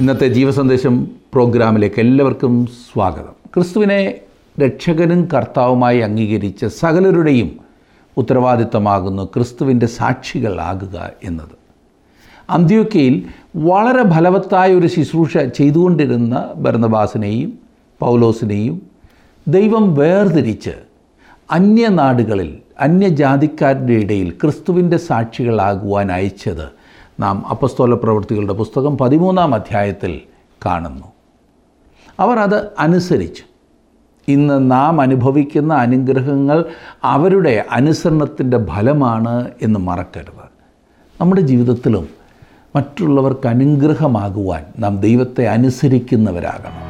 ഇന്നത്തെ ജീവസന്ദേശം പ്രോഗ്രാമിലേക്ക് എല്ലാവർക്കും സ്വാഗതം. ക്രിസ്തുവിനെ രക്ഷകനും കർത്താവുമായി അംഗീകരിച്ച സകലരുടെയും ഉത്തരവാദിത്തമാകുന്നു ക്രിസ്തുവിന്റെ സാക്ഷികളാകുക എന്നത്. അന്ത്യോക്കയിൽ വളരെ ഫലവത്തായ ഒരു ശുശ്രൂഷ ചെയ്തുകൊണ്ടിരുന്ന ഭരണബാസിനെയും പൗലോസിനെയും ദൈവം വേർതിരിച്ച് അന്യനാടുകളിൽ അന്യജാതിക്കാരുടെ ഇടയിൽ ക്രിസ്തുവിന്റെ സാക്ഷികളാകുവാൻ അയച്ചത് നാം അപ്പസ്തോല പ്രവൃത്തികളുടെ പുസ്തകം പതിമൂന്നാം അധ്യായത്തിൽ കാണുന്നു. അവർ അത് അനുസരിച്ചു. ഇന്ന് നാം അനുഭവിക്കുന്ന അനുഗ്രഹങ്ങൾ അവരുടെ അനുസരണത്തിന്റെ ഫലമാണ് എന്ന് മറക്കരുത്. നമ്മുടെ ജീവിതത്തിലും മറ്റുള്ളവർക്ക് അനുഗ്രഹമാകുവാൻ നാം ദൈവത്തെ അനുസരിക്കുന്നവരാകണം.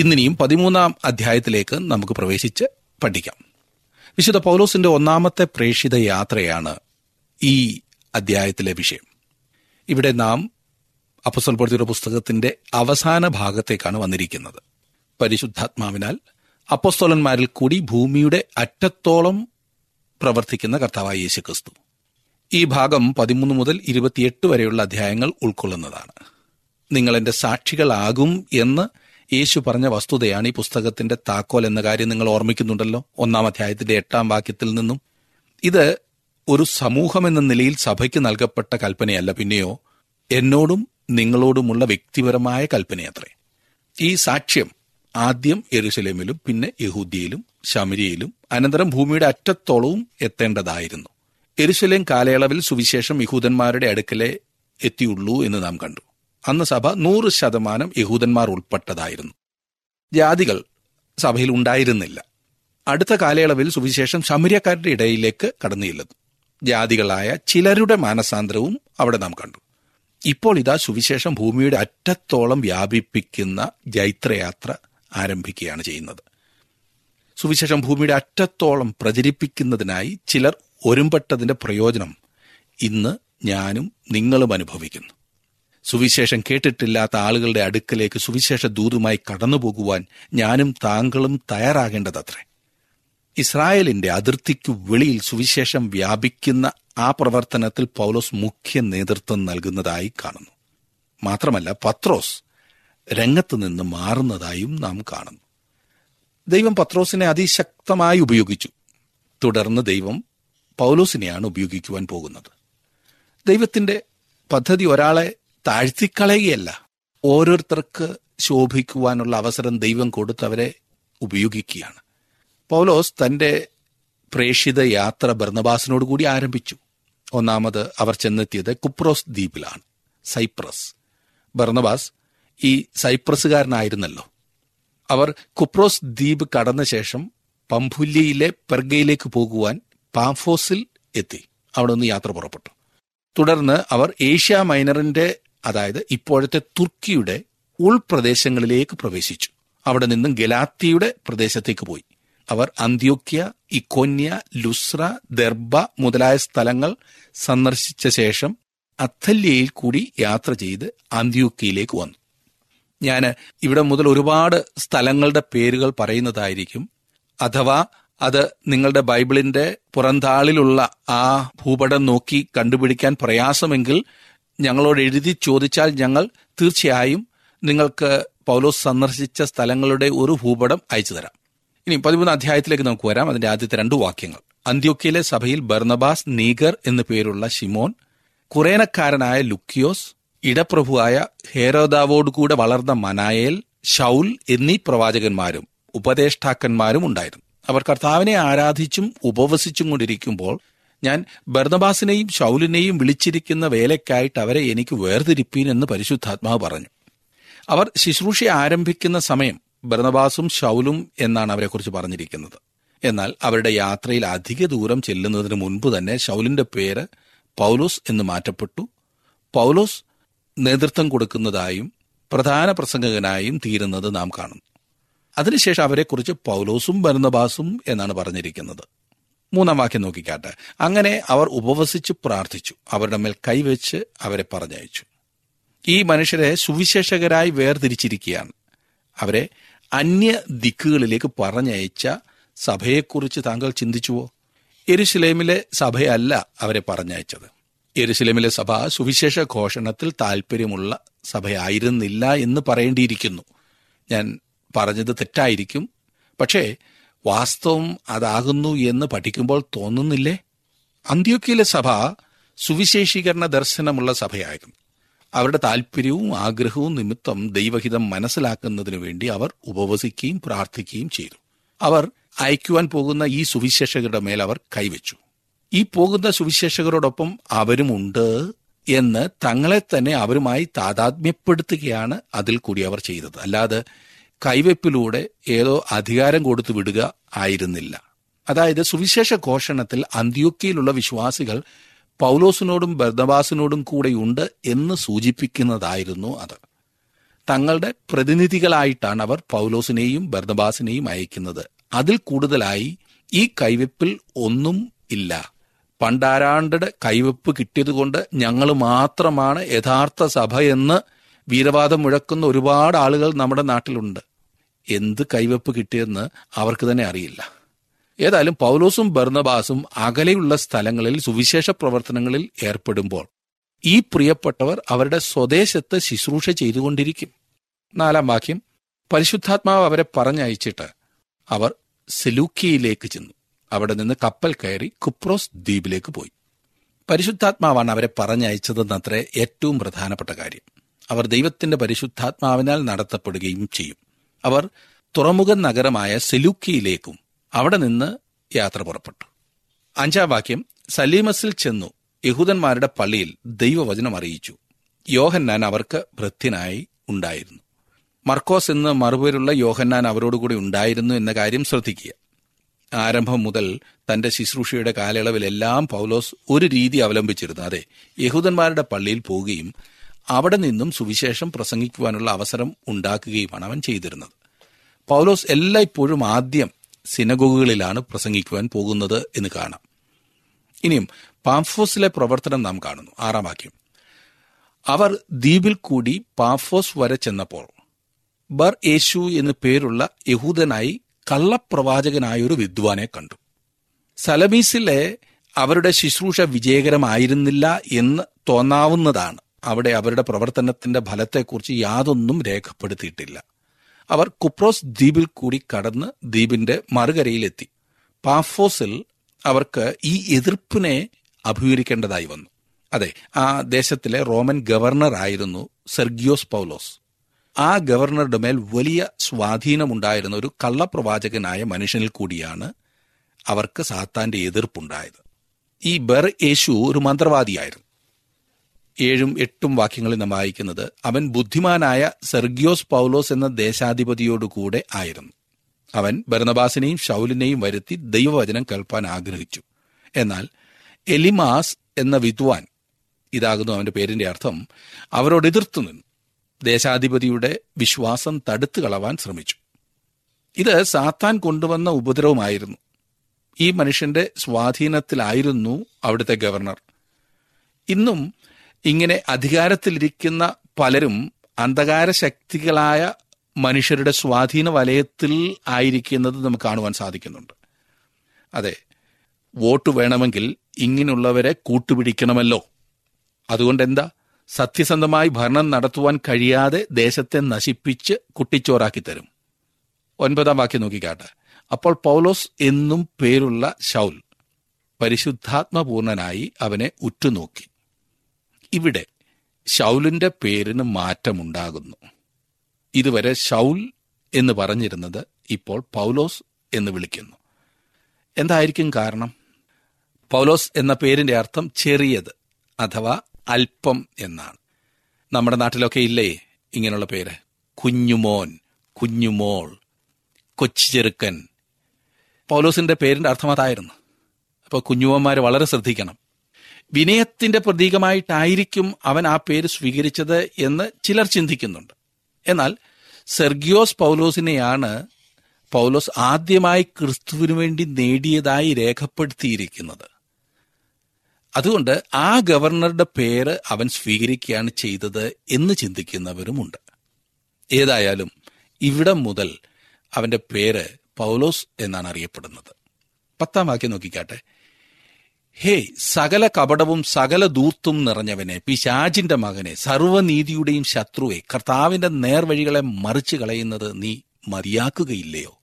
ഇന്നിനിയും പതിമൂന്നാം അധ്യായത്തിലേക്ക് നമുക്ക് പ്രവേശിച്ച് പഠിക്കാം. വിശുദ്ധ പൗലോസിന്റെ ഒന്നാമത്തെ പ്രേക്ഷിത യാത്രയാണ് ഈ അധ്യായത്തിലെ വിഷയം. ഇവിടെ നാം അപ്പസ്വൽപ്പെടുത്തിയുടെ പുസ്തകത്തിന്റെ അവസാന ഭാഗത്തേക്കാണ് വന്നിരിക്കുന്നത്. പരിശുദ്ധാത്മാവിനാൽ അപ്പസ്തോലന്മാരിൽ കൂടി ഭൂമിയുടെ അറ്റത്തോളം പ്രവർത്തിക്കുന്ന കർത്താവായ യേശു ക്രിസ്തു ഈ ഭാഗം പതിമൂന്ന് മുതൽ ഇരുപത്തിയെട്ട് വരെയുള്ള അധ്യായങ്ങൾ ഉൾക്കൊള്ളുന്നതാണ്. നിങ്ങൾ എന്റെ സാക്ഷികളാകും എന്ന് യേശു പറഞ്ഞ വസ്തുതയാണ് ഈ പുസ്തകത്തിന്റെ താക്കോൽ എന്ന കാര്യം നിങ്ങൾ ഓർമ്മിക്കുന്നുണ്ടല്ലോ. ഒന്നാം അധ്യായത്തിന്റെ എട്ടാം വാക്യത്തിൽ നിന്നും. ഇത് ഒരു സമൂഹം എന്ന നിലയിൽ സഭയ്ക്ക് നൽകപ്പെട്ട കൽപ്പനയല്ല പിന്നെയോ? എന്നോടും നിങ്ങളോടുമുള്ള വ്യക്തിപരമായ കൽപ്പനയത്രേ. ഈ സാക്ഷ്യം ആദ്യം യെരുസലേമിലും പിന്നെ യഹൂദിയയിലും ശമരിയയിലും അനന്തരം ഭൂമിയുടെ അറ്റത്തോളവും എത്തേണ്ടതായിരുന്നു. എരുസലേം കാലയളവിൽ സുവിശേഷം യഹൂദന്മാരുടെ അടുക്കലെ എത്തിയുള്ളൂ എന്ന് നാം കണ്ടു. അന്ന് സഭ നൂറ് ശതമാനം യഹൂദന്മാർ ഉൾപ്പെട്ടതായിരുന്നു. ജാതികൾ സഭയിൽ ഉണ്ടായിരുന്നില്ല. അടുത്ത കാലയളവിൽ സുവിശേഷം ശമര്യക്കാരുടെ ഇടയിലേക്ക് കടന്നു ചെല്ലുന്നു ജാതികളായ ചിലരുടെ മാനസാന്തരവും അവിടെ നാം കണ്ടു. ഇപ്പോൾ ഇതാ സുവിശേഷം ഭൂമിയുടെ അറ്റത്തോളം വ്യാപിപ്പിക്കുന്ന ജൈത്രയാത്ര ആരംഭിക്കുകയാണ് ചെയ്യുന്നത്. സുവിശേഷം ഭൂമിയുടെ അറ്റത്തോളം പ്രചരിപ്പിക്കുന്നതിനായി ചിലർ ഒരുമ്പെട്ടതിന്റെ പ്രയോജനം ഇന്ന് ഞാനും നിങ്ങളും അനുഭവിക്കുന്നു. സുവിശേഷം കേട്ടിട്ടില്ലാത്ത ആളുകളുടെ അടുക്കലേക്ക് സുവിശേഷ ദൂതുമായി കടന്നുപോകുവാൻ ഞാനും താങ്കളും തയ്യാറാകേണ്ടതത്രേ. ഇസ്രായേലിന്റെ അതിർത്തിക്കു വെളിയിൽ സുവിശേഷം വ്യാപിക്കുന്ന ആ പ്രവർത്തനത്തിൽ പൗലോസ് മുഖ്യ നേതൃത്വം നൽകുന്നതായി കാണുന്നു. മാത്രമല്ല പത്രോസ് രംഗത്ത് നിന്ന് മാറുന്നതായും നാം കാണുന്നു. ദൈവം പത്രോസിനെ അതിശക്തമായി ഉപയോഗിച്ചു. തുടർന്ന് ദൈവം പൗലോസിനെയാണ് ഉപയോഗിക്കുവാൻ പോകുന്നത്. ദൈവത്തിന്റെ പദ്ധതി ഒരാളെ താഴ്ത്തിക്കളയുകയല്ല. ഓരോരുത്തർക്ക് ശോഭിക്കുവാനുള്ള അവസരം ദൈവം കൊടുത്തവരെ ഉപയോഗിക്കുകയാണ്. പൗലോസ് തന്റെ പ്രേക്ഷിത യാത്ര ബർണബാസിനോട് കൂടി ആരംഭിച്ചു. ഒന്നാമത് അവർ ചെന്നെത്തിയത് കുപ്രോസ് ദ്വീപിലാണ് സൈപ്രസ്. ബർണബാസ് ഈ സൈപ്രസുകാരനായിരുന്നല്ലോ അവർ കുപ്രോസ് ദ്വീപ് കടന്ന ശേഷം പംഫുല്യയിലെ പെർഗയിലേക്ക് പോകുവാൻ പാംഫോസിൽ എത്തി. അവിടെ നിന്ന് യാത്ര പുറപ്പെട്ടു. തുടർന്ന് അവർ ഏഷ്യ മൈനറിന്റെ അതായത് ഇപ്പോഴത്തെ തുർക്കിയുടെ ഉൾപ്രദേശങ്ങളിലേക്ക് പ്രവേശിച്ചു. അവിടെ നിന്നും ഗലാത്തിയുടെ പ്രദേശത്തേക്ക് പോയി. അവർ അന്ത്യോക്യ ഇക്കോന്യ ലുസ്ര ദർബ മുതലായ സ്ഥലങ്ങൾ സന്ദർശിച്ച ശേഷം അത്തല്യയിൽ കൂടി യാത്ര ചെയ്ത് അന്ത്യോക്യയിലേക്ക് വന്നു. ഞാൻ ഇവിടെ മുതൽ ഒരുപാട് സ്ഥലങ്ങളുടെ പേരുകൾ പറയുന്നതായിരിക്കും. അഥവാ അത് നിങ്ങളുടെ ബൈബിളിന്റെ പുറന്താളിലുള്ള ആ ഭൂപടം നോക്കി കണ്ടുപിടിക്കാൻ പ്രയാസമെങ്കിൽ ഞങ്ങളോട് എഴുതി ചോദിച്ചാൽ ഞങ്ങൾ തീർച്ചയായും നിങ്ങൾക്ക് പൗലോസ് സന്ദർശിച്ച സ്ഥലങ്ങളുടെ ഒരു ഭൂപടം അയച്ചു തരാം. ഇനി പതിമൂന്ന് അധ്യായത്തിലേക്ക് നമുക്ക് വരാം. അതിന്റെ ആദ്യത്തെ രണ്ട് വാക്യങ്ങൾ. അന്ത്യോക്കിയിലെ സഭയിൽ ബർണബാസ് നീഗർ എന്നു പേരുള്ള ഷിമോൻ കുറേനക്കാരനായ ലുക്കിയോസ് ഇടപ്രഭുവായ ഹേരോദാവോടുകൂടെ വളർന്ന മനായേൽ ഷൗൽ എന്നീ പ്രവാചകന്മാരും ഉപദേഷ്ടാക്കന്മാരും ഉണ്ടായിരുന്നു. അവർ കർത്താവിനെ ആരാധിച്ചും ഉപവസിച്ചും കൊണ്ടിരിക്കുമ്പോൾ ഞാൻ ബർണബാസിനെയും ഷൗലിനെയും വിളിച്ചിരിക്കുന്ന വേലയ്ക്കായിട്ട് അവരെ എനിക്ക് വേർതിരിപ്പീൻ എന്ന് പരിശുദ്ധാത്മാവ് പറഞ്ഞു. അവർ ശുശ്രൂഷ ആരംഭിക്കുന്ന സമയം ബർണബാസും ഷൗലും എന്നാണ് അവരെക്കുറിച്ച് പറഞ്ഞിരിക്കുന്നത്. എന്നാൽ അവരുടെ യാത്രയിൽ അധിക ദൂരം ചെല്ലുന്നതിന് മുൻപ് തന്നെ ഷൗലിന്റെ പേര് പൗലോസ് എന്ന് മാറ്റപ്പെട്ടു. പൗലോസ് നേതൃത്വം കൊടുക്കുന്നതായും പ്രധാന പ്രസംഗകനായും തീരുന്നത് നാം കാണുന്നു. അതിനുശേഷം അവരെക്കുറിച്ച് പൗലോസും ബർന്നബാസും എന്നാണ് പറഞ്ഞിരിക്കുന്നത്. മൂന്നാം വാക്യം നോക്കിക്കാട്ടെ. അങ്ങനെ അവർ ഉപവസിച്ച് പ്രാർത്ഥിച്ചു. അവരുടെ മേൽ കൈവച്ച് അവരെ പറഞ്ഞയച്ചു. ഈ മനുഷ്യരെ സുവിശേഷകരായി വേർതിരിച്ചിരിക്കുകയാണ്. അവരെ അന്യ ദിക്കുകളിലേക്ക് പറഞ്ഞയച്ച സഭയെക്കുറിച്ച് താങ്കൾ ചിന്തിച്ചുവോ? എരുസലേമിലെ സഭയല്ല അവരെ പറഞ്ഞയച്ചത്. എരുസലേമിലെ സഭ സുവിശേഷ ഘോഷണത്തിൽ താല്പര്യമുള്ള സഭയായിരുന്നില്ല എന്ന് പറയേണ്ടിയിരിക്കുന്നു. ഞാൻ പറഞ്ഞത് തെറ്റായിരിക്കും. പക്ഷേ വാസ്തവം അതാകുന്നു എന്ന് പഠിക്കുമ്പോൾ തോന്നുന്നില്ലേ? അന്ത്യോക്കിയിലെ സഭ സുവിശേഷീകരണ ദർശനമുള്ള സഭയായിരുന്നു. അവരുടെ താല്പര്യവും ആഗ്രഹവും നിമിത്തം ദൈവഹിതം മനസ്സിലാക്കുന്നതിനു വേണ്ടി അവർ ഉപവസിക്കുകയും പ്രാർത്ഥിക്കുകയും ചെയ്തു. അവർ അയക്കുവാൻ പോകുന്ന ഈ സുവിശേഷകരുടെ മേൽ അവർ കൈവച്ചു. ഈ പോകുന്ന സുവിശേഷകരോടൊപ്പം അവരുമുണ്ട് എന്ന് തങ്ങളെ തന്നെ അവരുമായി താതാത്മ്യപ്പെടുത്തുകയാണ് അതിൽ കൂടി അവർ ചെയ്തത്. അല്ലാതെ കൈവെപ്പിലൂടെ ഏതോ അധികാരം കൊടുത്തു വിടുക ആയിരുന്നില്ല. അതായത് സുവിശേഷ ഘോഷണത്തിൽ അന്ത്യോക്കിയിലുള്ള വിശ്വാസികൾ പൗലോസിനോടും ബർദബാസിനോടും കൂടെയുണ്ട് എന്ന് സൂചിപ്പിക്കുന്നതായിരുന്നു അത്. തങ്ങളുടെ പ്രതിനിധികളായിട്ടാണ് അവർ പൗലോസിനെയും ബർദബാസിനെയും അയക്കുന്നത്. അതിൽ കൂടുതലായി ഈ കൈവെപ്പിൽ ഒന്നും ഇല്ല. പണ്ടാരാണ്ടയുടെ കൈവെപ്പ് കിട്ടിയതുകൊണ്ട് ഞങ്ങൾ മാത്രമാണ് യഥാർത്ഥ സഭ എന്ന് വീരവാദം മുഴക്കുന്ന ഒരുപാട് ആളുകൾ നമ്മുടെ നാട്ടിലുണ്ട്. എന്ത് കൈവപ്പ് കിട്ടിയെന്ന് അവർക്ക് തന്നെ അറിയില്ല. ഏതായാലും പൗലോസും ബർണബാസും അകലെയുള്ള സ്ഥലങ്ങളിൽ സുവിശേഷ പ്രവർത്തനങ്ങളിൽ ഏർപ്പെടുമ്പോൾ ഈ പ്രിയപ്പെട്ടവർ അവരുടെ സ്വദേശത്ത് ശുശ്രൂഷ ചെയ്തുകൊണ്ടിരിക്കും. നാലാം വാക്യം പരിശുദ്ധാത്മാവ് അവരെ പറഞ്ഞയച്ചിട്ട് അവർ സെലൂക്കിയയിലേക്ക് ചെന്നു. അവിടെ നിന്ന് കപ്പൽ കയറി കുപ്രോസ് ദ്വീപിലേക്ക് പോയി. പരിശുദ്ധാത്മാവാണ് അവരെ പറഞ്ഞയച്ചതെന്നത്രേ ഏറ്റവും പ്രധാനപ്പെട്ട കാര്യം. അവർ ദൈവത്തിന്റെ പരിശുദ്ധാത്മാവിനാൽ നടത്തപ്പെടുകയും ചെയ്യും. അവർ തുറമുഖ നഗരമായ സെലൂക്കിയിലേക്കും അവിടെ നിന്ന് യാത്ര പുറപ്പെട്ടു. അഞ്ചാം വാക്യം സലീമസിൽ ചെന്നു യഹൂദന്മാരുടെ പള്ളിയിൽ ദൈവവചനം അറിയിച്ചു. യോഹന്നാൻ അവർക്ക് ഭൃത്യനായി ഉണ്ടായിരുന്നു. മർക്കോസ് എന്ന് മറുപേരുള്ള യോഹന്നാൻ അവരോടുകൂടി ഉണ്ടായിരുന്നു എന്ന കാര്യം ശ്രദ്ധിക്കുക. ആരംഭം മുതൽ തന്റെ ശുശ്രൂഷയുടെ കാലയളവിലെല്ലാം പൗലോസ് ഒരു രീതി അവലംബിച്ചിരുന്നു. അതെ യഹൂദന്മാരുടെ പള്ളിയിൽ പോവുകയും അവിടെ നിന്നും സുവിശേഷം പ്രസംഗിക്കുവാനുള്ള അവസരം ഉണ്ടാക്കുകയുമാണ് അവൻ ചെയ്തിരുന്നത്. പൗലോസ് എല്ലായ്പ്പോഴും ആദ്യം സിനഗോഗുകളിലാണ് പ്രസംഗിക്കുവാൻ പോകുന്നത് എന്ന് കാണാം. ഇനിയും പാംഫോസിലെ പ്രവർത്തനം നാം കാണുന്നു ആറാം വാക്യം. അവർ ദ്വീപിൽ കൂടി പാഫോസ് വരെ ചെന്നപ്പോൾ ബർ യേശു എന്നു പേരുള്ള യഹൂദനായി കള്ളപ്രവാചകനായൊരു വിദ്വാനെ കണ്ടു. സലമീസിലെ അവരുടെ ശുശ്രൂഷ വിജയകരമായിരുന്നില്ല എന്ന് തോന്നാവുന്നതാണ്. അവിടെ അവരുടെ പ്രവർത്തനത്തിന്റെ ഫലത്തെക്കുറിച്ച് യാതൊന്നും രേഖപ്പെടുത്തിയിട്ടില്ല. അവർ കുപ്രോസ് ദ്വീപിൽ കൂടി കടന്ന് ദ്വീപിന്റെ മറുകരയിലെത്തി. പാഫോസിൽ അവർക്ക് ഈ എതിർപ്പിനെ അഭിമുഖീകരിക്കേണ്ടതായി വന്നു. അതെ ആ ദേശത്തിലെ റോമൻ ഗവർണർ ആയിരുന്നു സെർഗിയോസ് പൗലോസ്. ആ ഗവർണറുടെ മേൽ വലിയ സ്വാധീനമുണ്ടായിരുന്ന ഒരു കള്ളപ്രവാചകനായ മനുഷ്യനിൽ കൂടിയാണ് അവർക്ക് സാത്താന്റെ എതിർപ്പുണ്ടായത്. ഈ ബെർ യേശു ഒരു മന്ത്രവാദിയായിരുന്നു. ഏഴും എട്ടും വാക്യങ്ങളിൽ നാം വായിക്കുന്നത് അവൻ ബുദ്ധിമാനായ സെർഗിയോസ് പൗലോസ് എന്ന ദേശാധിപതിയോടുകൂടെ ആയിരുന്നു. അവൻ ഭരണബാസിനെയും ഷൗലിനെയും വരുത്തി ദൈവവചനം കേൾപ്പാൻ ആഗ്രഹിച്ചു. എന്നാൽ എലിമാസ് എന്ന വിദ്വാൻ ഇതാകുന്നു അവന്റെ പേരിന്റെ അർത്ഥം അവരോട് എതിർത്തു നിന്നു. ദേശാധിപതിയുടെ വിശ്വാസം തടുത്തു കളവാൻ ശ്രമിച്ചു. ഇത് സാത്താൻ കൊണ്ടുവന്ന ഉപദ്രവമായിരുന്നു. ഈ മനുഷ്യന്റെ സ്വാധീനത്തിലായിരുന്നു അവിടുത്തെ ഗവർണർ. ഇന്നും ഇങ്ങനെ അധികാരത്തിലിരിക്കുന്ന പലരും അന്ധകാര ശക്തികളായ മനുഷ്യരുടെ സ്വാധീന വലയത്തിൽ ആയിരിക്കുന്നത് നമുക്ക് കാണുവാൻ സാധിക്കുന്നുണ്ട്. അതെ വോട്ട് വേണമെങ്കിൽ ഇങ്ങനെയുള്ളവരെ കൂട്ടുപിടിക്കണമല്ലോ. അതുകൊണ്ട് എന്താ സത്യസന്ധമായി ഭരണം നടത്തുവാൻ കഴിയാതെ ദേശത്തെ നശിപ്പിച്ച് കുട്ടിച്ചോറാക്കി തരും. ഒൻപതാം വാക്യം നോക്കിക്കാട്ടെ. അപ്പോൾ പൗലോസ് എന്നും പേരുള്ള ഷൗൽ പരിശുദ്ധാത്മപൂർണനായി അവനെ ഉറ്റുനോക്കി. ഇവിടെ ഷൗലിന്റെ പേരിന് മാറ്റമുണ്ടാകുന്നു. ഇതുവരെ ഷൗൽ എന്ന് പറഞ്ഞിരുന്നത് ഇപ്പോൾ പൗലോസ് എന്ന് വിളിക്കുന്നു. എന്തായിരിക്കും കാരണം? പൗലോസ് എന്ന പേരിന്റെ അർത്ഥം ചെറിയത് അഥവാ അല്പം എന്നാണ്. നമ്മുടെ നാട്ടിലൊക്കെ ഇല്ലേ ഇങ്ങനെയുള്ള പേര്? കുഞ്ഞുമോൻ കുഞ്ഞുമോൾ കൊച്ചു ചെറുക്കൻ പൗലോസിന്റെ പേരിന്റെ അർത്ഥം അതായിരുന്നു. അപ്പോൾ കുഞ്ഞുമോന്മാർ വളരെ ശ്രദ്ധിക്കണം. വിനയത്തിന്റെ പ്രതീകമായിട്ടായിരിക്കും അവൻ ആ പേര് സ്വീകരിച്ചത് എന്ന് ചിലർ ചിന്തിക്കുന്നുണ്ട്. എന്നാൽ സെർഗിയോസ് പൗലോസിനെയാണ് പൗലോസ് ആദ്യമായി ക്രിസ്തുവിനു വേണ്ടി നേടിയതായി രേഖപ്പെടുത്തിയിരിക്കുന്നത്. അതുകൊണ്ട് ആ ഗവർണറുടെ പേര് അവൻ സ്വീകരിക്കുകയാണ് ചെയ്തത് എന്ന് ചിന്തിക്കുന്നവരുമുണ്ട്. ഏതായാലും ഇവിടം മുതൽ അവന്റെ പേര് പൗലോസ് എന്നാണ് അറിയപ്പെടുന്നത്. പത്താം വാക്യം നോക്കിക്കാട്ടെ. ഹേ സകല കപടവും സകല ദൂർത്തും നിറഞ്ഞവനെ പിശാചിന്റെ മകനെ സർവനീതിയുടെയും ശത്രുവെ കർത്താവിന്റെ നേർവഴികളെ മറിച്ചു കളയുന്നത് നീ മതിയാക്കുകയില്ലയോ?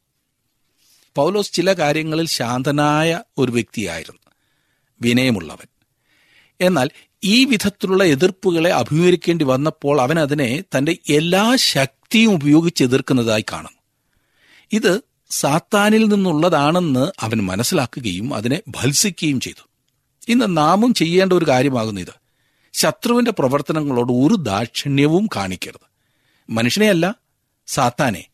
പൗലോസ് ചില കാര്യങ്ങളിൽ ശാന്തനായ ഒരു വ്യക്തിയായിരുന്നു. വിനയമുള്ളവൻ. എന്നാൽ ഈ വിധത്തിലുള്ള എതിർപ്പുകളെ അഭിമുഖീകരിക്കേണ്ടി വന്നപ്പോൾ അവൻ അതിനെ തന്റെ എല്ലാ ശക്തിയും ഉപയോഗിച്ച് എതിർക്കുന്നതായി കാണുന്നു. ഇത് സാത്താനിൽ നിന്നുള്ളതാണെന്ന് അവൻ മനസ്സിലാക്കുകയും അതിനെ ഭത്സിക്കുകയും ചെയ്തു. ഇന്ന് നാമും ചെയ്യേണ്ട ഒരു കാര്യമാകുന്നു ഇത്. ശത്രുവിന്റെ പ്രവർത്തനങ്ങളോട് ഒരു ദാക്ഷിണ്യവും കാണിക്കരുത്. മനുഷ്യനെയല്ല സാത്താനെ.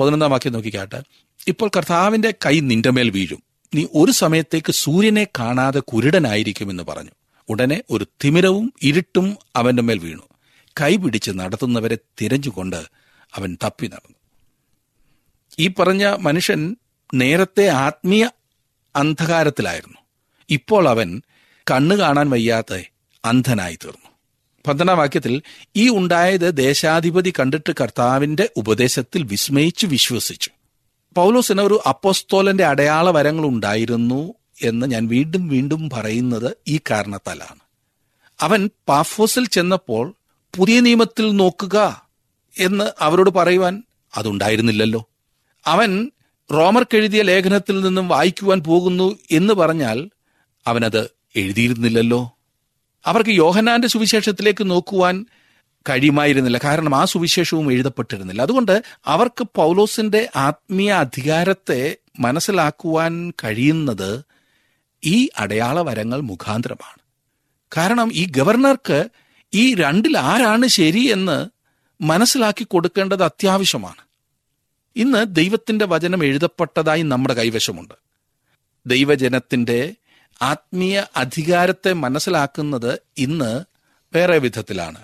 പതിനൊന്നാം വാക്യം നോക്കിക്കാട്ടെ. ഇപ്പോൾ കർത്താവിന്റെ കൈ നിന്റെ മേൽ വീഴും. നീ ഒരു സമയത്തേക്ക് സൂര്യനെ കാണാതെ കുരുടനായിരിക്കുമെന്ന് പറഞ്ഞു. ഉടനെ ഒരു തിമിരവും ഇരുട്ടും അവന്റെ മേൽ വീണു. കൈ പിടിച്ച് നടത്തുന്നവരെ തിരഞ്ഞുകൊണ്ട് അവൻ തപ്പി നടന്നു. ഈ പറഞ്ഞ മനുഷ്യൻ നേരത്തെ ആത്മീയ അന്ധകാരത്തിലായിരുന്നു. ഇപ്പോൾ അവൻ കണ്ണു കാണാൻ വയ്യാത്ത അന്ധനായി തീർന്നു. പന്ത്രണ്ടാം വാക്യത്തിൽ ഈ ഉണ്ടായത് ദേശാധിപതി കണ്ടിട്ട് കർത്താവിന്റെ ഉപദേശത്തിൽ വിസ്മയിച്ച് വിശ്വസിച്ചു. പൗലോസിന് ഒരു അപ്പോസ്തോലന്റെ അടയാള വരങ്ങൾ ഉണ്ടായിരുന്നു എന്ന് ഞാൻ വീണ്ടും വീണ്ടും പറയുന്നത് ഈ കാരണത്താലാണ്. അവൻ പാഫോസിൽ ചെന്നപ്പോൾ പുതിയ നിയമത്തിൽ നോക്കുക എന്ന് അവരോട് പറയുവാൻ അതുണ്ടായിരുന്നില്ലല്ലോ. അവൻ റോമർക്കെഴുതിയ ലേഖനത്തിൽ നിന്നും വായിക്കുവാൻ പോകുന്നു എന്ന് പറഞ്ഞാൽ അവനത് എഴുതിയിരുന്നില്ലല്ലോ? അവർക്ക് യോഹനാന്റെ സുവിശേഷത്തിലേക്ക് നോക്കുവാൻ കഴിയുമായിരുന്നില്ല. കാരണം ആ സുവിശേഷവും എഴുതപ്പെട്ടിരുന്നില്ല. അതുകൊണ്ട് അവർക്ക് പൗലോസിന്റെ ആത്മീയ അധികാരത്തെ മനസ്സിലാക്കുവാൻ കഴിയുന്നത് ഈ അടയാള വരങ്ങൾ മുഖാന്തരമാണ്. കാരണം ഈ ഗവർണർക്ക് ഈ രണ്ടിൽ ആരാണ് ശരി എന്ന് മനസ്സിലാക്കി കൊടുക്കേണ്ടത് അത്യാവശ്യമാണ്. ഇന്ന് ദൈവത്തിന്റെ വചനം എഴുതപ്പെട്ടതായി നമ്മുടെ കൈവശമുണ്ട്. ദൈവജനത്തിന്റെ ആത്മീയ അധികാരത്തെ മനസ്സിലാക്കുന്നത് ഇന്ന് വേറെ വിധത്തിലാണ്.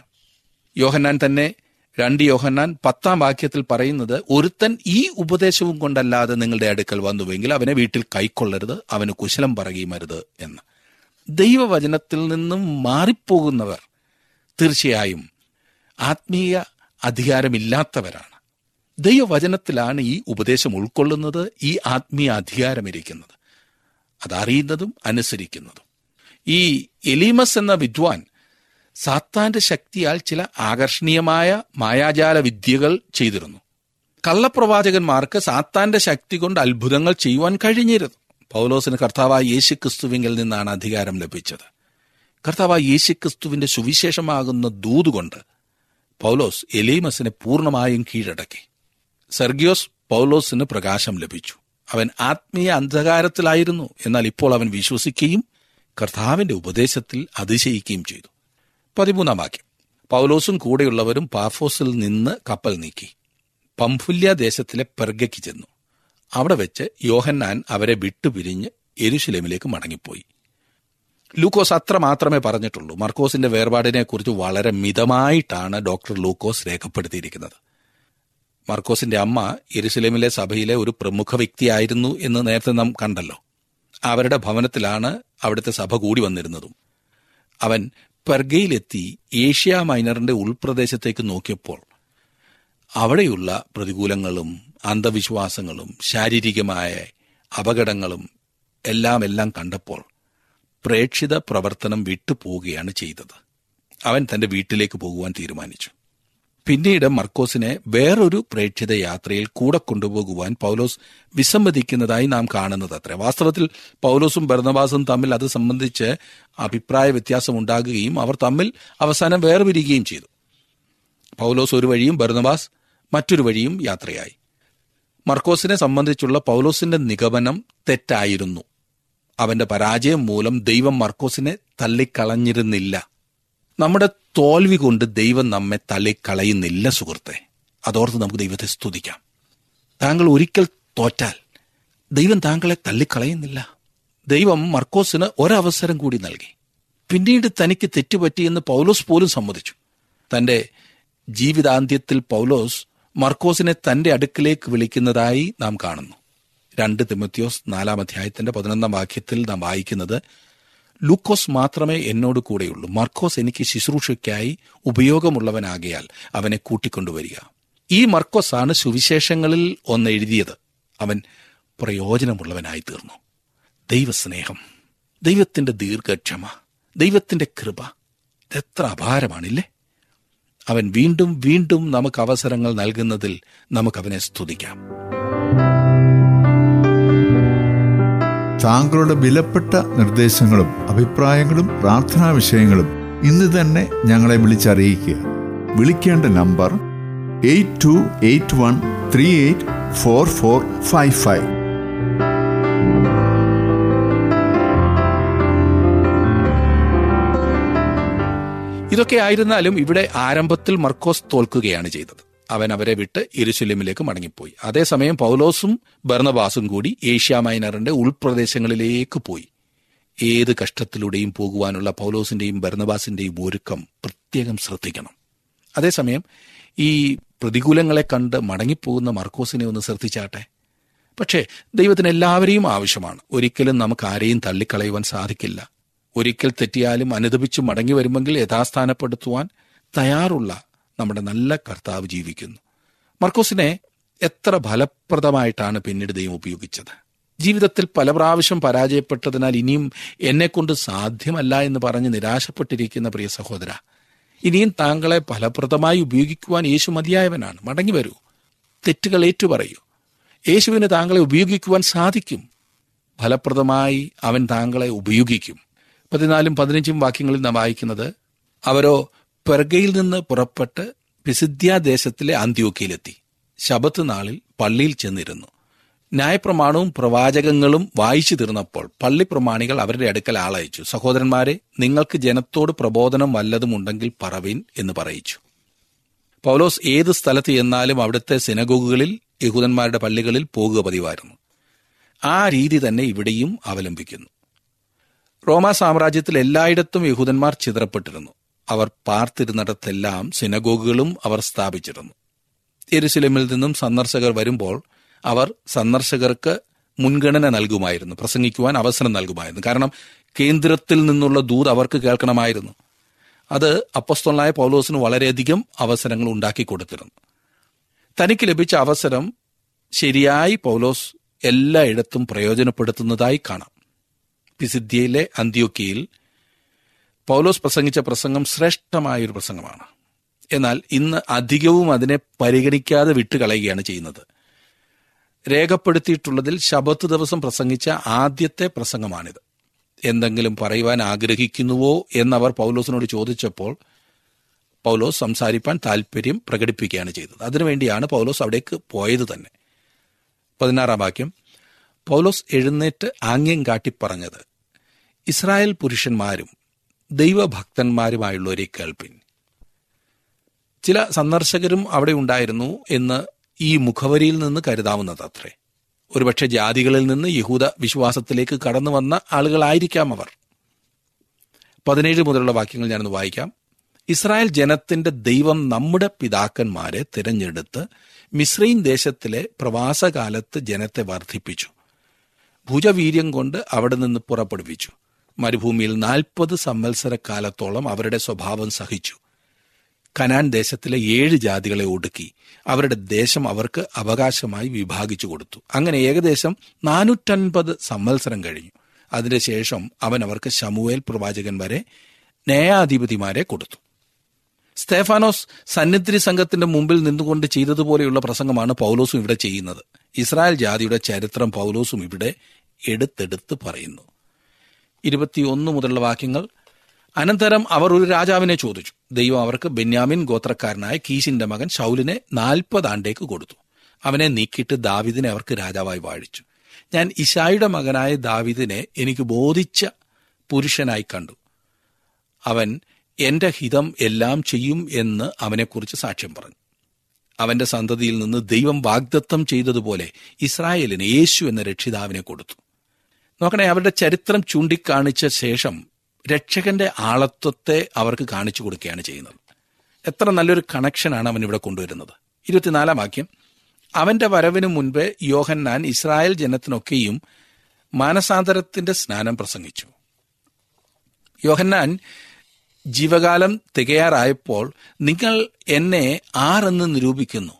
യോഹന്നാൻ തന്നെ രണ്ട് യോഹന്നാൻ പത്താം വാക്യത്തിൽ പറയുന്നത് ഒരുത്തൻ ഈ ഉപദേശവും കൊണ്ടല്ലാതെ നിങ്ങളുടെ അടുക്കൽ വന്നുവെങ്കിൽ അവനെ വീട്ടിൽ കൈക്കൊള്ളരുത് അവന് കുശലം പറയുമരുത് എന്ന്. ദൈവവചനത്തിൽ നിന്നും മാറിപ്പോകുന്നവർ തീർച്ചയായും ആത്മീയ അധികാരമില്ലാത്തവരാണ്. ദൈവവചനത്തിലാണ് ഈ ഉപദേശം ഉൾക്കൊള്ളുന്നത് ഈ ആത്മീയ അധികാരം ഇരിക്കുന്നത് അതറിയുന്നതും അനുസരിക്കുന്നതും. ഈ എലീമസ് എന്ന വിദ്വാൻ സാത്താന്റെ ശക്തിയാൽ ചില ആകർഷണീയമായ മായാജാല വിദ്യകൾ ചെയ്തിരുന്നു. കള്ളപ്രവാചകന്മാർക്ക് സാത്താന്റെ ശക്തി കൊണ്ട് അത്ഭുതങ്ങൾ ചെയ്യുവാൻ കഴിഞ്ഞിരുന്നു. പൗലോസിന് കർത്താവായ യേശു ക്രിസ്തുവിങ്കിൽ നിന്നാണ് അധികാരം ലഭിച്ചത്. കർത്താവായ യേശു ക്രിസ്തുവിന്റെ സുവിശേഷമാകുന്ന ദൂതുകൊണ്ട് പൗലോസ് എലീമസിനെ പൂർണമായും കീഴടക്കി. സെർഗിയോസ് പൗലോസിന് പ്രകാശം ലഭിച്ചു. അവൻ ആത്മീയ അന്ധകാരത്തിലായിരുന്നു. എന്നാൽ ഇപ്പോൾ അവൻ വിശ്വസിക്കുകയും കർത്താവിന്റെ ഉപദേശത്തിൽ അതിശയിക്കുകയും ചെയ്തു. പതിമൂന്നാം വാക്യം. പൗലോസും കൂടെയുള്ളവരും പാഫോസിൽ നിന്ന് കപ്പൽ നീക്കി. പംഫുല്യ ദേശത്തിലെ പെർഗയ്ക്ക് ചെന്നു. അവിടെ വെച്ച് യോഹന്നാൻ അവരെ വിട്ടുപിരിഞ്ഞ് എരുശിലേമിലേക്ക് മടങ്ങിപ്പോയി. ലൂക്കോസ് അത്ര മാത്രമേ പറഞ്ഞിട്ടുള്ളൂ. മർക്കോസിന്റെ വേർപാടിനെ കുറിച്ച് വളരെ മിതമായിട്ടാണ് ഡോക്ടർ ലൂക്കോസ് രേഖപ്പെടുത്തിയിരിക്കുന്നത്. മർക്കോസിന്റെ അമ്മ എരുസലേമിലെ സഭയിലെ ഒരു പ്രമുഖ വ്യക്തിയായിരുന്നു എന്ന് നേരത്തെ നാം കണ്ടല്ലോ. അവരുടെ ഭവനത്തിലാണ് അവിടുത്തെ സഭ കൂടി വന്നിരുന്നതും. അവൻ പെർഗയിലെത്തി ഏഷ്യ മൈനറിന്റെ ഉൾപ്രദേശത്തേക്ക് നോക്കിയപ്പോൾ അവിടെയുള്ള പ്രതികൂലങ്ങളും അന്ധവിശ്വാസങ്ങളും ശാരീരികമായ അപകടങ്ങളും എല്ലാം എല്ലാം കണ്ടപ്പോൾ പ്രേക്ഷിത പ്രവർത്തനം വിട്ടുപോവുകയാണ് ചെയ്തത്. അവൻ തന്റെ വീട്ടിലേക്ക് പോകുവാൻ തീരുമാനിച്ചു. പിന്നീട് മർക്കോസിനെ വേറൊരു പ്രേക്ഷിത യാത്രയിൽ കൂടെ കൊണ്ടുപോകുവാൻ പൗലോസ് വിസമ്മതിക്കുന്നതായി നാം കാണുന്നത് അത്ര. വാസ്തവത്തിൽ പൗലോസും ഭരണവാസും തമ്മിൽ അത് സംബന്ധിച്ച് അഭിപ്രായ വ്യത്യാസം ഉണ്ടാകുകയും അവർ തമ്മിൽ അവസാനം വേർപിരിയുകയും ചെയ്തു. പൗലോസ് ഒരു വഴിയും ഭരണവാസ് മറ്റൊരു വഴിയും യാത്രയായി. മർക്കോസിനെ സംബന്ധിച്ചുള്ള പൗലോസിന്റെ നിഗമനം തെറ്റായിരുന്നു. അവന്റെ പരാജയം മൂലം ദൈവം മർക്കോസിനെ തള്ളിക്കളഞ്ഞിരുന്നില്ല. നമ്മുടെ തോൽവി കൊണ്ട് ദൈവം നമ്മെ തള്ളിക്കളയുന്നില്ല സുഹൃത്തെ. അതോർത്ത് നമുക്ക് ദൈവത്തെ സ്തുതിക്കാം. താങ്കൾ ഒരിക്കൽ തോറ്റാൽ ദൈവം താങ്കളെ തള്ളിക്കളയുന്നില്ല ദൈവം മർക്കോസിന് ഒരവസരം കൂടി നൽകി. പിന്നീട് തനിക്ക് തെറ്റുപറ്റിയെന്ന് പൗലോസ് പോലും സമ്മതിച്ചു. തന്റെ ജീവിതാന്ത്യത്തിൽ പൗലോസ് മർക്കോസിനെ തന്റെ അടുക്കിലേക്ക് വിളിക്കുന്നതായി നാം കാണുന്നു. രണ്ട് തിമത്യോസ് നാലാം അധ്യായത്തിന്റെ പതിനൊന്നാം വാക്യത്തിൽ നാം വായിക്കുന്നത് ലൂക്കോസ് മാത്രമേ എന്നോട് കൂടെയുള്ളൂ. മർക്കോസ് എനിക്ക് ശുശ്രൂഷയ്ക്കായി ഉപയോഗമുള്ളവനാകയാൽ അവനെ കൂട്ടിക്കൊണ്ടുവരിക. ഈ മർക്കോസാണ് സുവിശേഷങ്ങളിൽ ഒന്ന് എഴുതിയത്. അവൻ പ്രയോജനമുള്ളവനായി തീർന്നു ദൈവസ്നേഹം ദൈവത്തിന്റെ ദീർഘക്ഷമ ദൈവത്തിന്റെ കൃപ ഇതെത്ര അപാരമാണില്ലേ? അവൻ വീണ്ടും വീണ്ടും നമുക്ക് അവസരങ്ങൾ നൽകുന്നതിൽ നമുക്കവനെ സ്തുതിക്കാം. താങ്കളുടെ വിലപ്പെട്ട നിർദ്ദേശങ്ങളും അഭിപ്രായങ്ങളും പ്രാർത്ഥനാ വിഷയങ്ങളും ഇന്ന് തന്നെ ഞങ്ങളെ വിളിച്ചറിയിക്കുക. വിളിക്കേണ്ട number eight two eight one three eight four four five five. ഇതൊക്കെ ആയിരുന്നാലും ഇവിടെ ആരംഭത്തിൽ മർക്കോസ് തോൽക്കുകയാണ് ചെയ്തത്. അവൻ അവരെ വിട്ട് ഇരുശുല്യമിലേക്ക് മടങ്ങിപ്പോയി. അതേസമയം പൗലോസും ഭരണവാസും കൂടി ഏഷ്യ മൈനറിന്റെ ഉൾപ്രദേശങ്ങളിലേക്ക് പോയി. ഏത് കഷ്ടത്തിലൂടെയും പോകുവാനുള്ള പൗലോസിന്റെയും ഭരണവാസിന്റെയും ഒരുക്കം പ്രത്യേകം ശ്രദ്ധിക്കണം. അതേസമയം ഈ പ്രതികൂലങ്ങളെ കണ്ട് മടങ്ങിപ്പോകുന്ന മർക്കോസിനെ ഒന്ന് ശ്രദ്ധിച്ചാട്ടെ. പക്ഷേ ദൈവത്തിന് എല്ലാവരെയും ആവശ്യമാണ്. ഒരിക്കലും നമുക്ക് ആരെയും തള്ളിക്കളയുവാൻ സാധിക്കില്ല. ഒരിക്കൽ തെറ്റിയാലും അനുദപിച്ചു മടങ്ങി വരുമെങ്കിൽ യഥാസ്ഥാനപ്പെടുത്തുവാൻ തയ്യാറുള്ള നമ്മുടെ നല്ല കർത്താവ് ജീവിക്കുന്നു. മർക്കോസിനെ എത്ര ഫലപ്രദമായിട്ടാണ് പിന്നീട് ദൈവം ഉപയോഗിച്ചത്? ജീവിതത്തിൽ പല പ്രാവശ്യം പരാജയപ്പെട്ടതിനാൽ ഇനിയും എന്നെക്കൊണ്ട് സാധ്യമല്ല എന്ന് പറഞ്ഞ് നിരാശപ്പെട്ടിരിക്കുന്ന പ്രിയ സഹോദര ഇനിയും താങ്കളെ ഫലപ്രദമായി ഉപയോഗിക്കുവാൻ യേശു മതിയായവനാണ്. മടങ്ങി വരൂ. തെറ്റുകൾ ഏറ്റുപറയൂ. യേശുവിന് താങ്കളെ ഉപയോഗിക്കുവാൻ സാധിക്കും. ഫലപ്രദമായി അവൻ താങ്കളെ ഉപയോഗിക്കും. പതിനാലും പതിനഞ്ചും വാക്യങ്ങളിൽ നാം വായിക്കുന്നത് അവരോ പെർഗയിൽ നിന്ന് പുറപ്പെട്ട് പിസിദ്ധ്യാദേശത്തിലെ അന്ത്യോക്കിയിലെത്തി ശബത്ത് നാളിൽ പള്ളിയിൽ ചെന്നിരുന്നു. ന്യായപ്രമാണവും പ്രവാചകങ്ങളും വായിച്ചു തീർന്നപ്പോൾ പള്ളി പ്രമാണികൾ അവരുടെ അടുക്കൽ ആളയച്ചു. സഹോദരന്മാരെ നിങ്ങൾക്ക് ജനത്തോട് പ്രബോധനം വല്ലതും ഉണ്ടെങ്കിൽ പറവീൻ എന്ന് പറയിച്ചു. പൗലോസ് ഏത് സ്ഥലത്ത് ചെന്നാലും അവിടുത്തെ സിനഗോഗുകളിൽ യഹൂദന്മാരുടെ പള്ളികളിൽ പോകുക പതിവായിരുന്നു. ആ രീതി തന്നെ ഇവിടെയും അവലംബിക്കുന്നു. റോമാ സാമ്രാജ്യത്തിൽ എല്ലായിടത്തും യഹൂദന്മാർ ചിതറപ്പെട്ടിരുന്നു. അവർ പാർത്തിരുന്നിടത്തെല്ലാം സിനഗോഗുകളും അവർ സ്ഥാപിച്ചിരുന്നു. എരുസലമിൽ നിന്നും സന്ദർശകർ വരുമ്പോൾ അവർ സന്ദർശകർക്ക് മുൻഗണന നൽകുമായിരുന്നു പ്രസംഗിക്കുവാൻ അവസരം നൽകുമായിരുന്നു. കാരണം കേന്ദ്രത്തിൽ നിന്നുള്ള ദൂത് അവർക്ക് കേൾക്കണമായിരുന്നു. അത് അപ്പസ്തോളായ പൗലോസിന് വളരെയധികം അവസരങ്ങൾ ഉണ്ടാക്കി കൊടുത്തിരുന്നു. തനിക്ക് ലഭിച്ച അവസരം ശരിയായി പൗലോസ് എല്ലായിടത്തും പ്രയോജനപ്പെടുത്തുന്നതായി കാണാം. പിസിദ്ധ്യയിലെ അന്ത്യോക്കിയിൽ പൗലോസ് പ്രസംഗിച്ച പ്രസംഗം ശ്രേഷ്ഠമായ ഒരു പ്രസംഗമാണ്. എന്നാൽ ഇന്ന് അധികവും അതിനെ പരിഗണിക്കാതെ വിട്ടുകളയുകയാണ് ചെയ്യുന്നത്. രേഖപ്പെടുത്തിയിട്ടുള്ളതിൽ ശബത്ത് ദിവസം പ്രസംഗിച്ച ആദ്യത്തെ പ്രസംഗമാണിത്. എന്തെങ്കിലും പറയുവാൻ ആഗ്രഹിക്കുന്നുവോ എന്നവർ പൗലോസിനോട് ചോദിച്ചപ്പോൾ പൗലോസ് സംസാരിപ്പാൻ താല്പര്യം പ്രകടിപ്പിക്കുകയാണ് ചെയ്തത്. അതിനുവേണ്ടിയാണ് പൗലോസ് അവിടേക്ക് പോയത് തന്നെ. പതിനാറാം വാക്യം. പൗലോസ് എഴുന്നേറ്റ് ആംഗ്യം കാട്ടി പറഞ്ഞത് ഇസ്രായേൽ പുരുഷന്മാരും ദൈവഭക്തന്മാരുമായുള്ളവരെ കേൾപ്പിൻ. ചില സന്ദർശകരും അവിടെ ഉണ്ടായിരുന്നു എന്ന് ഈ മുഖവരിയിൽ നിന്ന് കരുതാവുന്നതത്രേ. ഒരുപക്ഷെ ജാതികളിൽ നിന്ന് യഹൂദ വിശ്വാസത്തിലേക്ക് കടന്നു വന്ന ആളുകളായിരിക്കാം അവർ. പതിനേഴ് മുതലുള്ള വാക്യങ്ങൾ ഞാനൊന്ന് വായിക്കാം. ഇസ്രായേൽ ജനത്തിന്റെ ദൈവം നമ്മുടെ പിതാക്കന്മാരെ തിരഞ്ഞെടുത്ത് മിശ്രൈൻ ദേശത്തിലെ പ്രവാസകാലത്ത് ജനത്തെ വർദ്ധിപ്പിച്ചു ഭുജവീര്യം കൊണ്ട് അവിടെ നിന്ന് പുറപ്പെടുവിച്ചു. മരുഭൂമിയിൽ നാൽപ്പത് സംവത്സരക്കാലത്തോളം അവരുടെ സ്വഭാവം സഹിച്ചു. കനാൻ ദേശത്തിലെ ഏഴ് ജാതികളെ ഒടുക്കി അവരുടെ ദേശം അവർക്ക് അവകാശമായി വിഭാഗിച്ചു കൊടുത്തു. അങ്ങനെ ഏകദേശം നാനൂറ്റൻപത് സംവത്സരം കഴിഞ്ഞു. അതിനുശേഷം അവൻ അവർക്ക് ശമുവേൽ പ്രവാചകൻ വരെ ന്യായാധിപതിമാരെ കൊടുത്തു. സ്തേഫാനോസ് സന്നിധി സംഘത്തിന്റെ മുമ്പിൽ നിന്നുകൊണ്ട് ചെയ്തതുപോലെയുള്ള പ്രസംഗമാണ് പൗലോസും ഇവിടെ ചെയ്യുന്നത്. ഇസ്രായേൽ ജാതിയുടെ ചരിത്രം പൗലോസും ഇവിടെ എടുത്തെടുത്ത് പറയുന്നു. ഇരുപത്തിയൊന്ന് മുതലുള്ള വാക്യങ്ങൾ. അനന്തരം അവർ ഒരു രാജാവിനെ ചോദിച്ചു. ദൈവം അവർക്ക് ബെന്യാമിൻ ഗോത്രക്കാരനായ കീശിന്റെ മകൻ ശൗലിനെ നാൽപ്പത് ആണ്ടേക്ക് കൊടുത്തു. അവനെ നീക്കിയിട്ട് ദാവിദിനെ അവർക്ക് രാജാവായി വാഴിച്ചു. ഞാൻ ഇഷായുടെ മകനായ ദാവിദിനെ എനിക്ക് ബോധിച്ച പുരുഷനായി കണ്ടു. അവൻ എന്റെ ഹിതം എല്ലാം ചെയ്യും എന്ന് അവനെക്കുറിച്ച് സാക്ഷ്യം പറഞ്ഞു. അവന്റെ സന്തതിയിൽ നിന്ന് ദൈവം വാഗ്ദത്തം ചെയ്തതുപോലെ ഇസ്രായേലിന് യേശു എന്ന രക്ഷിതാവിനെ കൊടുത്തു. നോക്കണേ അവരുടെ ചരിത്രം ചൂണ്ടിക്കാണിച്ച ശേഷം രക്ഷകന്റെ ആളത്വത്തെ അവർക്ക് കാണിച്ചു കൊടുക്കുകയാണ് ചെയ്യുന്നത്. എത്ര നല്ലൊരു കണക്ഷനാണ് അവൻ ഇവിടെ കൊണ്ടുവരുന്നത്. ഇരുപത്തിനാലാം വാക്യം. അവന്റെ വരവിനു മുൻപേ യോഹന്നാൻ ഇസ്രായേൽ ജനത്തിനൊക്കെയും മാനസാന്തരത്തിന്റെ സ്നാനം പ്രസംഗിച്ചു. യോഹന്നാൻ ജീവകാലം തികയാറായപ്പോൾ നിങ്ങൾ എന്നെ ആരെന്ന് നിരൂപിക്കുന്നു?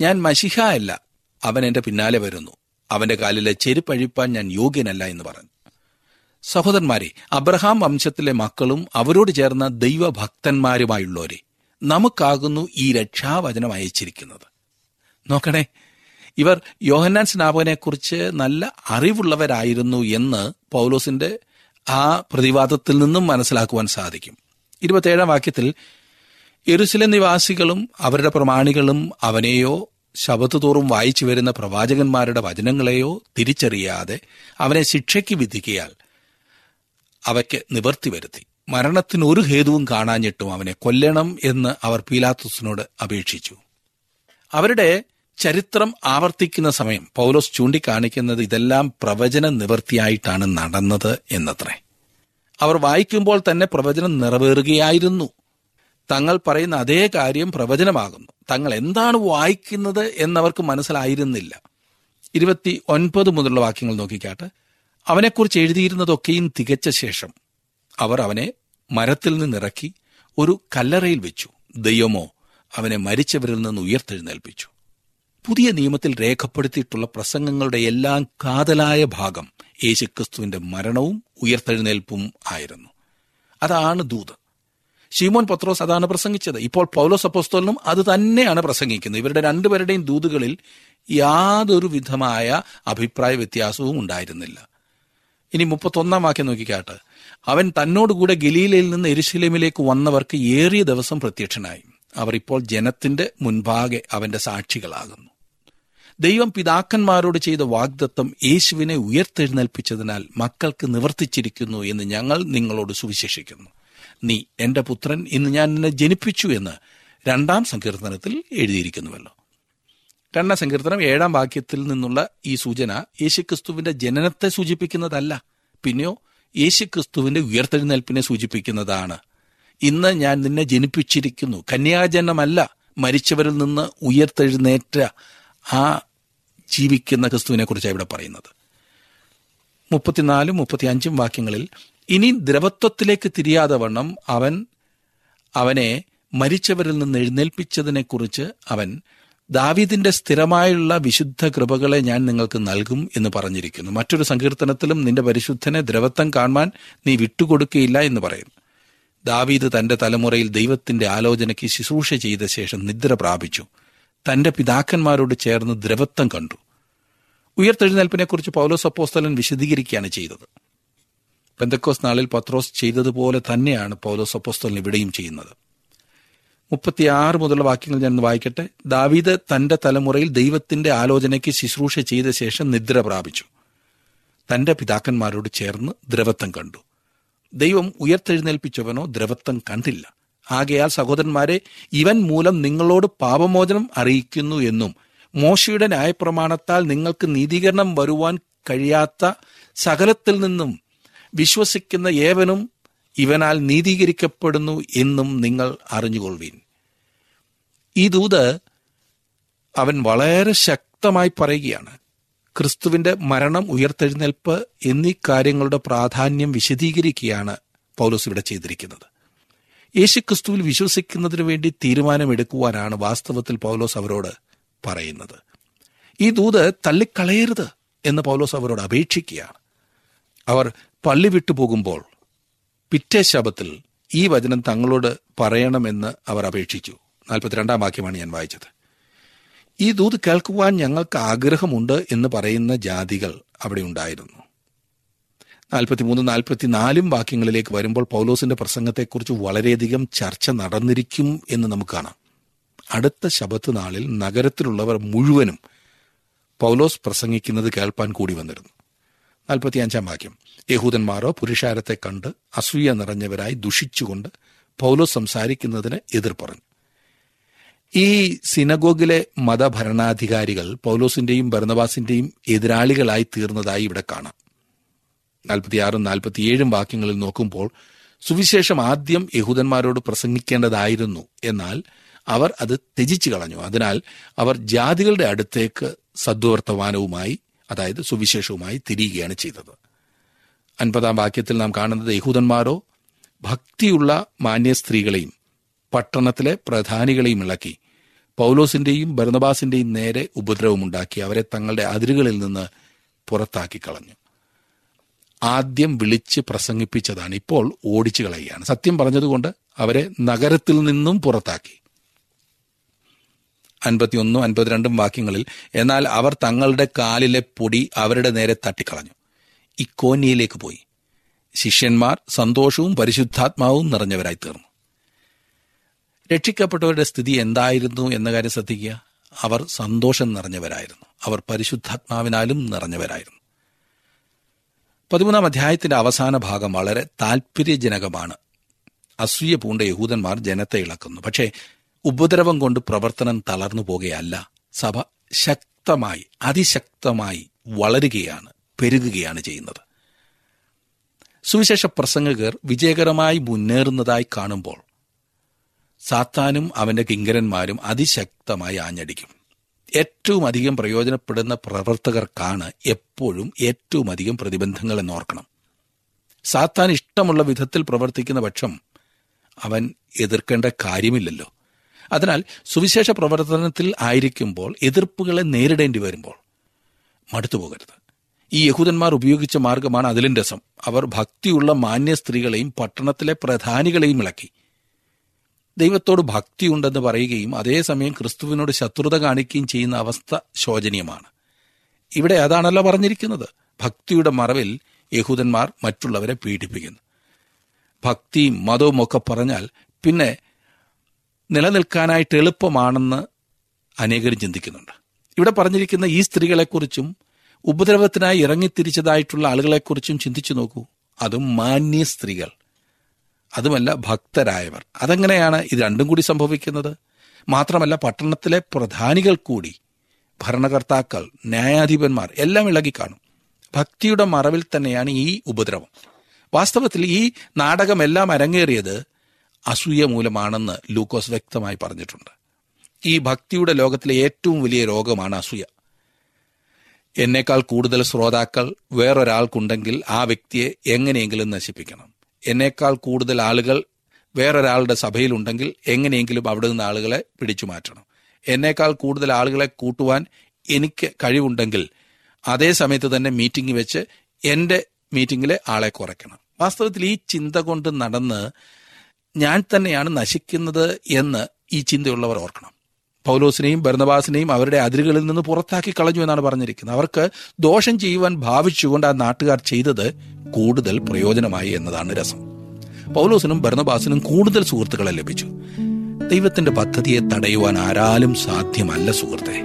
ഞാൻ മഷിഹ അല്ല അവൻ എന്റെ പിന്നാലെ വരുന്നു. അവന്റെ കാലിലെ ചെരുപ്പഴിപ്പാൻ ഞാൻ യോഗ്യനല്ല എന്ന് പറഞ്ഞു. സഹോദരന്മാരെ അബ്രഹാം വംശത്തിലെ മക്കളും അവരോട് ചേർന്ന ദൈവഭക്തന്മാരുമായുള്ളവരെ നമുക്കാകുന്നു ഈ രക്ഷാവചനം അയച്ചിരിക്കുന്നത്. നോക്കണേ ഇവർ യോഹന്നാൻ സ്നാപകനെക്കുറിച്ച് നല്ല അറിവുള്ളവരായിരുന്നു എന്ന് പൗലോസിന്റെ ആ പ്രതിവാദത്തിൽ നിന്നും മനസ്സിലാക്കുവാൻ സാധിക്കും. ഇരുപത്തേഴാം വാക്യത്തിൽ യെരുസലേം നിവാസികളും അവരുടെ പ്രമാണികളും അവനെയോ ശബത്ത് തോറും വായിച്ചു വരുന്ന പ്രവാചകന്മാരുടെ വചനങ്ങളെയോ തിരിച്ചറിയാതെ അവനെ ശിക്ഷയ്ക്ക് വിധിക്കയാൽ അവയ്ക്ക് നിവർത്തി വരുത്തി. മരണത്തിന് ഒരു ഹേതുവും കാണാഞ്ഞിട്ടും അവനെ കൊല്ലണം എന്ന് അവർ പീലാത്തുസിനോട് അപേക്ഷിച്ചു. അവരുടെ ചരിത്രം ആവർത്തിക്കുന്ന സമയം പൗലോസ് ചൂണ്ടിക്കാണിക്കുന്നത് ഇതെല്ലാം പ്രവചന നിവൃത്തിയായിട്ടാണ് നടന്നത് എന്നത്രേ. അവർ വായിക്കുമ്പോൾ തന്നെ പ്രവചനം നിറവേറുകയായിരുന്നു. തങ്ങൾ പറയുന്ന അതേ കാര്യം പ്രവചനമാകുന്നു. തങ്ങൾ എന്താണ് വായിക്കുന്നത് എന്നവർക്ക് മനസ്സിലായിരുന്നില്ല. ഇരുപത്തി ഒൻപത് മുതലുള്ള വാക്യങ്ങൾ നോക്കിക്കാട്ട്. അവനെക്കുറിച്ച് എഴുതിയിരുന്നതൊക്കെയും തികച്ച ശേഷം അവർ അവനെ മരത്തിൽ നിന്നിറക്കി ഒരു കല്ലറയിൽ വെച്ചു. ദൈവമോ അവനെ മരിച്ചവരിൽ നിന്ന് ഉയർത്തെഴുന്നേൽപ്പിച്ചു. പുതിയ നിയമത്തിൽ രേഖപ്പെടുത്തിയിട്ടുള്ള പ്രസംഗങ്ങളുടെ എല്ലാം കാതലായ ഭാഗം യേശുക്രിസ്തുവിന്റെ മരണവും ഉയർത്തെഴുന്നേൽപ്പും ആയിരുന്നു. അതാണ് ദൂത്. ഷീമോൻ പത്രോസ് അതാണ് പ്രസംഗിച്ചത്. ഇപ്പോൾ പൗലോസ് അപ്പോസ്തോലിനും അത് തന്നെയാണ് പ്രസംഗിക്കുന്നത്. ഇവരുടെ രണ്ടുപേരുടെയും ദൂതുകളിൽ യാതൊരു വിധമായ അഭിപ്രായ വ്യത്യാസവും ഉണ്ടായിരുന്നില്ല. ഇനി മുപ്പത്തൊന്നാം വാക്യം നോക്കിക്കാട്ട്. അവൻ തന്നോടുകൂടെ ഗലീലയിൽ നിന്ന് എരുശലേമിലേക്ക് വന്നവർക്ക് ഏറിയ ദിവസം പ്രത്യക്ഷനായി. അവർ ഇപ്പോൾ ജനത്തിന്റെ മുൻപാകെ അവന്റെ സാക്ഷികളാകുന്നു. ദൈവം പിതാക്കന്മാരോട് ചെയ്ത വാഗ്ദത്തം യേശുവിനെ ഉയർത്തെഴുന്നേൽപ്പിച്ചതിനാൽ മക്കൾക്ക് നിവർത്തിച്ചിരിക്കുന്നു എന്ന് ഞങ്ങൾ നിങ്ങളോട് സുവിശേഷിക്കുന്നു. നീ എന്റെ പുത്രൻ ഇന്ന് ഞാൻ നിന്നെ ജനിപ്പിച്ചു എന്ന് രണ്ടാം സങ്കീർത്തനത്തിൽ എഴുതിയിരിക്കുന്നുവല്ലോ. രണ്ടാം സങ്കീർത്തനം ഏഴാം വാക്യത്തിൽ നിന്നുള്ള ഈ സൂചന യേശുക്രിസ്തുവിന്റെ ജനനത്തെ സൂചിപ്പിക്കുന്നതല്ല. പിന്നെയോ യേശുക്രിസ്തുവിന്റെ ഉയർത്തെഴുന്നേൽപ്പിനെ സൂചിപ്പിക്കുന്നതാണ്. ഇന്ന് ഞാൻ നിന്നെ ജനിപ്പിച്ചിരിക്കുന്നു. കന്യാജനമല്ല മരിച്ചവരിൽ നിന്ന് ഉയർത്തെഴുന്നേറ്റ ആ ജീവിക്കുന്ന ക്രിസ്തുവിനെ കുറിച്ചാണ് ഇവിടെ പറയുന്നത്. മുപ്പത്തിനാലും മുപ്പത്തിയഞ്ചും വാക്യങ്ങളിൽ ഇനി ദ്രവത്വത്തിലേക്ക് തിരിയാതെ വണ്ണം അവൻ അവനെ മരിച്ചവരിൽ നിന്ന് എഴുന്നേൽപ്പിച്ചതിനെക്കുറിച്ച് അവൻ ദാവീദിന്റെ സ്ഥിരമായുള്ള വിശുദ്ധ കൃപകളെ ഞാൻ നിങ്ങൾക്ക് നൽകും എന്ന് പറഞ്ഞിരിക്കുന്നു. മറ്റൊരു സങ്കീർത്തനത്തിലും നിന്റെ പരിശുദ്ധനെ ദ്രവത്വം കാണുവാൻ നീ വിട്ടുകൊടുക്കുകയില്ല എന്ന് പറയുന്നു. ദാവീദ് തന്റെ തലമുറയിൽ ദൈവത്തിന്റെ ആലോചനയ്ക്ക് ശുശ്രൂഷ ചെയ്ത ശേഷം നിദ്ര പ്രാപിച്ചു. തന്റെ പിതാക്കന്മാരോട് ചേർന്ന് ദ്രവത്വം കണ്ടു. ഉയർത്തെഴുന്നേൽപ്പിനെക്കുറിച്ച് പൗലോസ് അപ്പോസ്തലൻ വിശദീകരിക്കുകയാണ് ചെയ്തത്. പെന്തക്കോസ് നാളിൽ പത്രോസ് ചെയ്തതുപോലെ തന്നെയാണ് പൗലോസ് അപ്പോസ്തലൻ ഇവിടെയും ചെയ്യുന്നത്. മുപ്പത്തിയാറ് മുതലുള്ള വാക്യങ്ങൾ ഞാൻ വായിക്കട്ടെ. ദാവീദ് തന്റെ തലമുറയിൽ ദൈവത്തിന്റെ ആലോചനയ്ക്ക് ശുശ്രൂഷ ചെയ്ത ശേഷം നിദ്ര പ്രാപിച്ചു. തന്റെ പിതാക്കന്മാരോട് ചേർന്ന് ദ്രവത്വം കണ്ടു. ദൈവം ഉയർത്തെഴുന്നേൽപ്പിച്ചവനോ ദ്രവത്വം കണ്ടില്ല. ആകയാൽ സഹോദരന്മാരെ ഇവൻ മൂലം നിങ്ങളോട് പാപമോചനം അറിയിക്കുന്നു എന്നും മോശയുടെ ന്യായപ്രമാണത്താൽ നിങ്ങൾക്ക് നീതീകരണം വരുവാൻ കഴിയാത്ത സകലത്തിൽ നിന്നും വിശ്വസിക്കുന്ന ഏവനും ഇവനാൽ നീതീകരിക്കപ്പെടുന്നു എന്നും നിങ്ങൾ അറിഞ്ഞുകൊള്ളുവീൻ. ഈ ദൂത് അവൻ വളരെ ശക്തമായി പറയുകയാണ്. ക്രിസ്തുവിന്റെ മരണം ഉയർത്തെഴുന്നേൽപ്പ് എന്നീ കാര്യങ്ങളുടെ പ്രാധാന്യം വിശദീകരിക്കുകയാണ് പൗലോസ് ഇവിടെ ചെയ്തിരിക്കുന്നത്. യേശു ക്രിസ്തുവിൽ വിശ്വസിക്കുന്നതിനു വേണ്ടി തീരുമാനമെടുക്കുവാനാണ് വാസ്തവത്തിൽ പൗലോസ് അവരോട് പറയുന്നത്. ഈ ദൂത് തള്ളിക്കളയരുത് എന്ന് പൗലോസ് അവരോട് അപേക്ഷിക്കുകയാണ്. അവർ പള്ളി വിട്ടുപോകുമ്പോൾ പിറ്റേ ശബത്തിൽ ഈ വചനം തങ്ങളോട് പറയണമെന്ന് അവർ അപേക്ഷിച്ചു. നാൽപ്പത്തിരണ്ടാം വാക്യമാണ് ഞാൻ വായിച്ചത്. ഈ ദൂത് കേൾക്കുവാൻ ഞങ്ങൾക്ക് ആഗ്രഹമുണ്ട് എന്ന് പറയുന്ന ജാതികൾ അവിടെ ഉണ്ടായിരുന്നു. നാൽപ്പത്തിമൂന്ന് നാൽപ്പത്തിനാലും വാക്യങ്ങളിലേക്ക് വരുമ്പോൾ പൗലോസിന്റെ പ്രസംഗത്തെക്കുറിച്ച് വളരെയധികം ചർച്ച നടന്നിരിക്കും എന്ന് നമുക്ക് കാണാം. അടുത്ത ശബത്ത് നാളിൽ നഗരത്തിലുള്ളവർ മുഴുവനും പൗലോസ് പ്രസംഗിക്കുന്നത് കേൾപ്പാൻ കൂടി വന്നിരുന്നു. നാൽപ്പത്തിയഞ്ചാം വാക്യം യഹൂദന്മാരോ പുരുഷാരത്തെ കണ്ട് അസൂയ നിറഞ്ഞവരായി ദുഷിച്ചുകൊണ്ട് പൗലോസ് സംസാരിക്കുന്നതിന് എതിർ പറഞ്ഞു ഈ സിനഗോഗിലെ മതഭരണാധികാരികൾ പൗലോസിന്റെയും ഭരണവാസിന്റെയും എതിരാളികളായി തീർന്നതായി ഇവിടെ കാണാം. നാൽപ്പത്തിയാറും നാൽപ്പത്തിയേഴും വാക്യങ്ങളിൽ നോക്കുമ്പോൾ സുവിശേഷം ആദ്യം യഹൂദന്മാരോട് പ്രസംഗിക്കേണ്ടതായിരുന്നു. എന്നാൽ അവർ അത് ത്യജിച്ചു കളഞ്ഞു. അതിനാൽ അവർ ജാതികളുടെ അടുത്തേക്ക് സദ്വർത്തമാനവുമായി അതായത് സുവിശേഷവുമായി തിരിയുകയാണ് ചെയ്തത്. അൻപതാം വാക്യത്തിൽ നാം കാണുന്നത് യഹൂദന്മാരോ ഭക്തിയുള്ള മാന്യ സ്ത്രീകളെയും പട്ടണത്തിലെ പ്രധാനികളെയും ഇളക്കി. പൗലോസിന്റെയും ഭരണബാസിന്റെയും നേരെ ഉപദ്രവമുണ്ടാക്കി അവരെ തങ്ങളുടെ അതിരുകളിൽ നിന്ന് പുറത്താക്കി കളഞ്ഞു. ആദ്യം വിളിച്ച് പ്രസംഗിപ്പിച്ചതാണ് ഇപ്പോൾ ഓടിച്ചു കളയുകയാണ്. സത്യം പറഞ്ഞതുകൊണ്ട് അവരെ നഗരത്തിൽ നിന്നും പുറത്താക്കി. അൻപത്തിയൊന്നും അൻപത്തിരണ്ടും വാക്യങ്ങളിൽ എന്നാൽ അവർ തങ്ങളുടെ കാലിലെ പൊടി അവരുടെ നേരെ തട്ടിക്കളഞ്ഞു. ഇക്കോന്യയിലേക്ക് പോയി. ശിഷ്യന്മാർ സന്തോഷവും പരിശുദ്ധാത്മാവും നിറഞ്ഞവരായി തീർന്നു. രക്ഷിക്കപ്പെട്ടവരുടെ സ്ഥിതി എന്തായിരുന്നു എന്ന കാര്യം ശ്രദ്ധിക്കുക. അവർ സന്തോഷം നിറഞ്ഞവരായിരുന്നു. അവർ പരിശുദ്ധാത്മാവിനാലും നിറഞ്ഞവരായിരുന്നു. പതിമൂന്നാം അധ്യായത്തിന്റെ അവസാന ഭാഗം വളരെ താല്പര്യജനകമാണ് അസൂയ പൂണ്ട യഹൂദന്മാർ ജനത്തെ ഇളക്കുന്നു. പക്ഷേ ഉപദ്രവം കൊണ്ട് പ്രവർത്തനം തളർന്നു പോകുകയല്ല. സഭ ശക്തമായി അതിശക്തമായി വളരുകയാണ് പെരുകുകയാണ് ചെയ്യുന്നത്. സുവിശേഷ പ്രസംഗകർ വിജയകരമായി മുന്നേറുന്നതായി കാണുമ്പോൾ സാത്താനും അവന്റെ കിങ്കരന്മാരും അതിശക്തമായി ആഞ്ഞടിക്കും. ഏറ്റവും അധികം പ്രയോജനപ്പെടുന്ന പ്രവർത്തകർക്കാണ് എപ്പോഴും ഏറ്റവും അധികം പ്രതിബന്ധങ്ങൾ എന്നോർക്കണം. സാത്താൻ ഇഷ്ടമുള്ള വിധത്തിൽ പ്രവർത്തിക്കുന്ന പക്ഷം അവൻ എതിർക്കേണ്ട കാര്യമില്ലല്ലോ. അതിനാൽ സുവിശേഷ പ്രവർത്തനത്തിൽ ആയിരിക്കുമ്പോൾ എതിർപ്പുകളെ നേരിടേണ്ടി വരുമ്പോൾ മടുത്തു പോകരുത്. ഈ യഹൂദന്മാർ ഉപയോഗിച്ച മാർഗമാണ് അതിലും രസം. അവർ ഭക്തിയുള്ള മാന്യ സ്ത്രീകളെയും പട്ടണത്തിലെ പ്രധാനികളെയും ഇളക്കി. ദൈവത്തോട് ഭക്തിയുണ്ടെന്ന് പറയുകയും അതേസമയം ക്രിസ്തുവിനോട് ശത്രുത കാണിക്കുകയും ചെയ്യുന്ന അവസ്ഥ ശോചനീയമാണ്. ഇവിടെ അതാണല്ലോ പറഞ്ഞിരിക്കുന്നത്. ഭക്തിയുടെ മറവിൽ യഹൂദന്മാർ മറ്റുള്ളവരെ പീഡിപ്പിക്കുന്നു. ഭക്തിയും മതവും ഒക്കെ പറഞ്ഞാൽ പിന്നെ നിലനിൽക്കാനായിട്ട് എളുപ്പമാണെന്ന് അനേകരും ചിന്തിക്കുന്നുണ്ട്. ഇവിടെ പറഞ്ഞിരിക്കുന്ന ഈ സ്ത്രീകളെക്കുറിച്ചും ഉപദ്രവത്തിനായി ഇറങ്ങിത്തിരിച്ചതായിട്ടുള്ള ആളുകളെക്കുറിച്ചും ചിന്തിച്ചു നോക്കൂ. അതും മാന്യ സ്ത്രീകൾ. അതുമല്ല ഭക്തരായവർ. അതെങ്ങനെയാണ് ഇത് രണ്ടും കൂടി സംഭവിക്കുന്നത്? മാത്രമല്ല പട്ടണത്തിലെ പ്രധാനികൾ കൂടി ഭരണകർത്താക്കൾ ന്യായാധിപന്മാർ എല്ലാം ഇളകി കാണും ഭക്തിയുടെ മറവിൽ തന്നെയാണ് ഈ ഉപദ്രവം. വാസ്തവത്തിൽ ഈ നാടകമെല്ലാം അരങ്ങേറിയത് അസൂയ മൂലമാണെന്ന് ലൂക്കോസ് വ്യക്തമായി പറഞ്ഞിട്ടുണ്ട്. ഈ ഭക്തിയുടെ ലോകത്തിലെ ഏറ്റവും വലിയ രോഗമാണ് അസൂയ. എന്നേക്കാൾ കൂടുതൽ ശ്രോതാക്കൾ വേറൊരാൾക്കുണ്ടെങ്കിൽ ആ വ്യക്തിയെ എങ്ങനെയെങ്കിലും നശിപ്പിക്കണം. എന്നേക്കാൾ കൂടുതൽ ആളുകൾ വേറൊരാളുടെ സഭയിലുണ്ടെങ്കിൽ എങ്ങനെയെങ്കിലും അവിടെ നിന്ന് ആളുകളെ പിടിച്ചു മാറ്റണം. എന്നേക്കാൾ കൂടുതൽ ആളുകളെ കൂട്ടുവാൻ എനിക്ക് കഴിവുണ്ടെങ്കിൽ അതേ സമയത്ത് തന്നെ മീറ്റിംഗ് വെച്ച് എന്റെ മീറ്റിംഗിലെ ആളെ കുറയ്ക്കണം. വാസ്തവത്തിൽ ഈ ചിന്ത കൊണ്ട് നടന്ന് ഞാൻ തന്നെയാണ് നശിക്കുന്നത് എന്ന് ഈ ചിന്തയുള്ളവർ ഓർക്കണം. പൗലോസിനെയും ഭരണവാസിനെയും അവരുടെ അതിരുകളിൽ നിന്ന് പുറത്താക്കി കളഞ്ഞു എന്നാണ് പറഞ്ഞിരിക്കുന്നത്. അവർക്ക് ദോഷം ചെയ്യുവാൻ ഭാവിച്ചുകൊണ്ട് ആ നാട്ടുകാർ ചെയ്തത് കൂടുതൽ പ്രയോജനമായി എന്നതാണ് രസം. പൗലോസിനും ഭരണബാസിനും കൂടുതൽ സുഹൃത്തുക്കളെ ലഭിച്ചു. ദൈവത്തിന്റെ പദ്ധതിയെ തടയുവാൻ ആരാലും സാധ്യമല്ല സുഹൃത്തെ.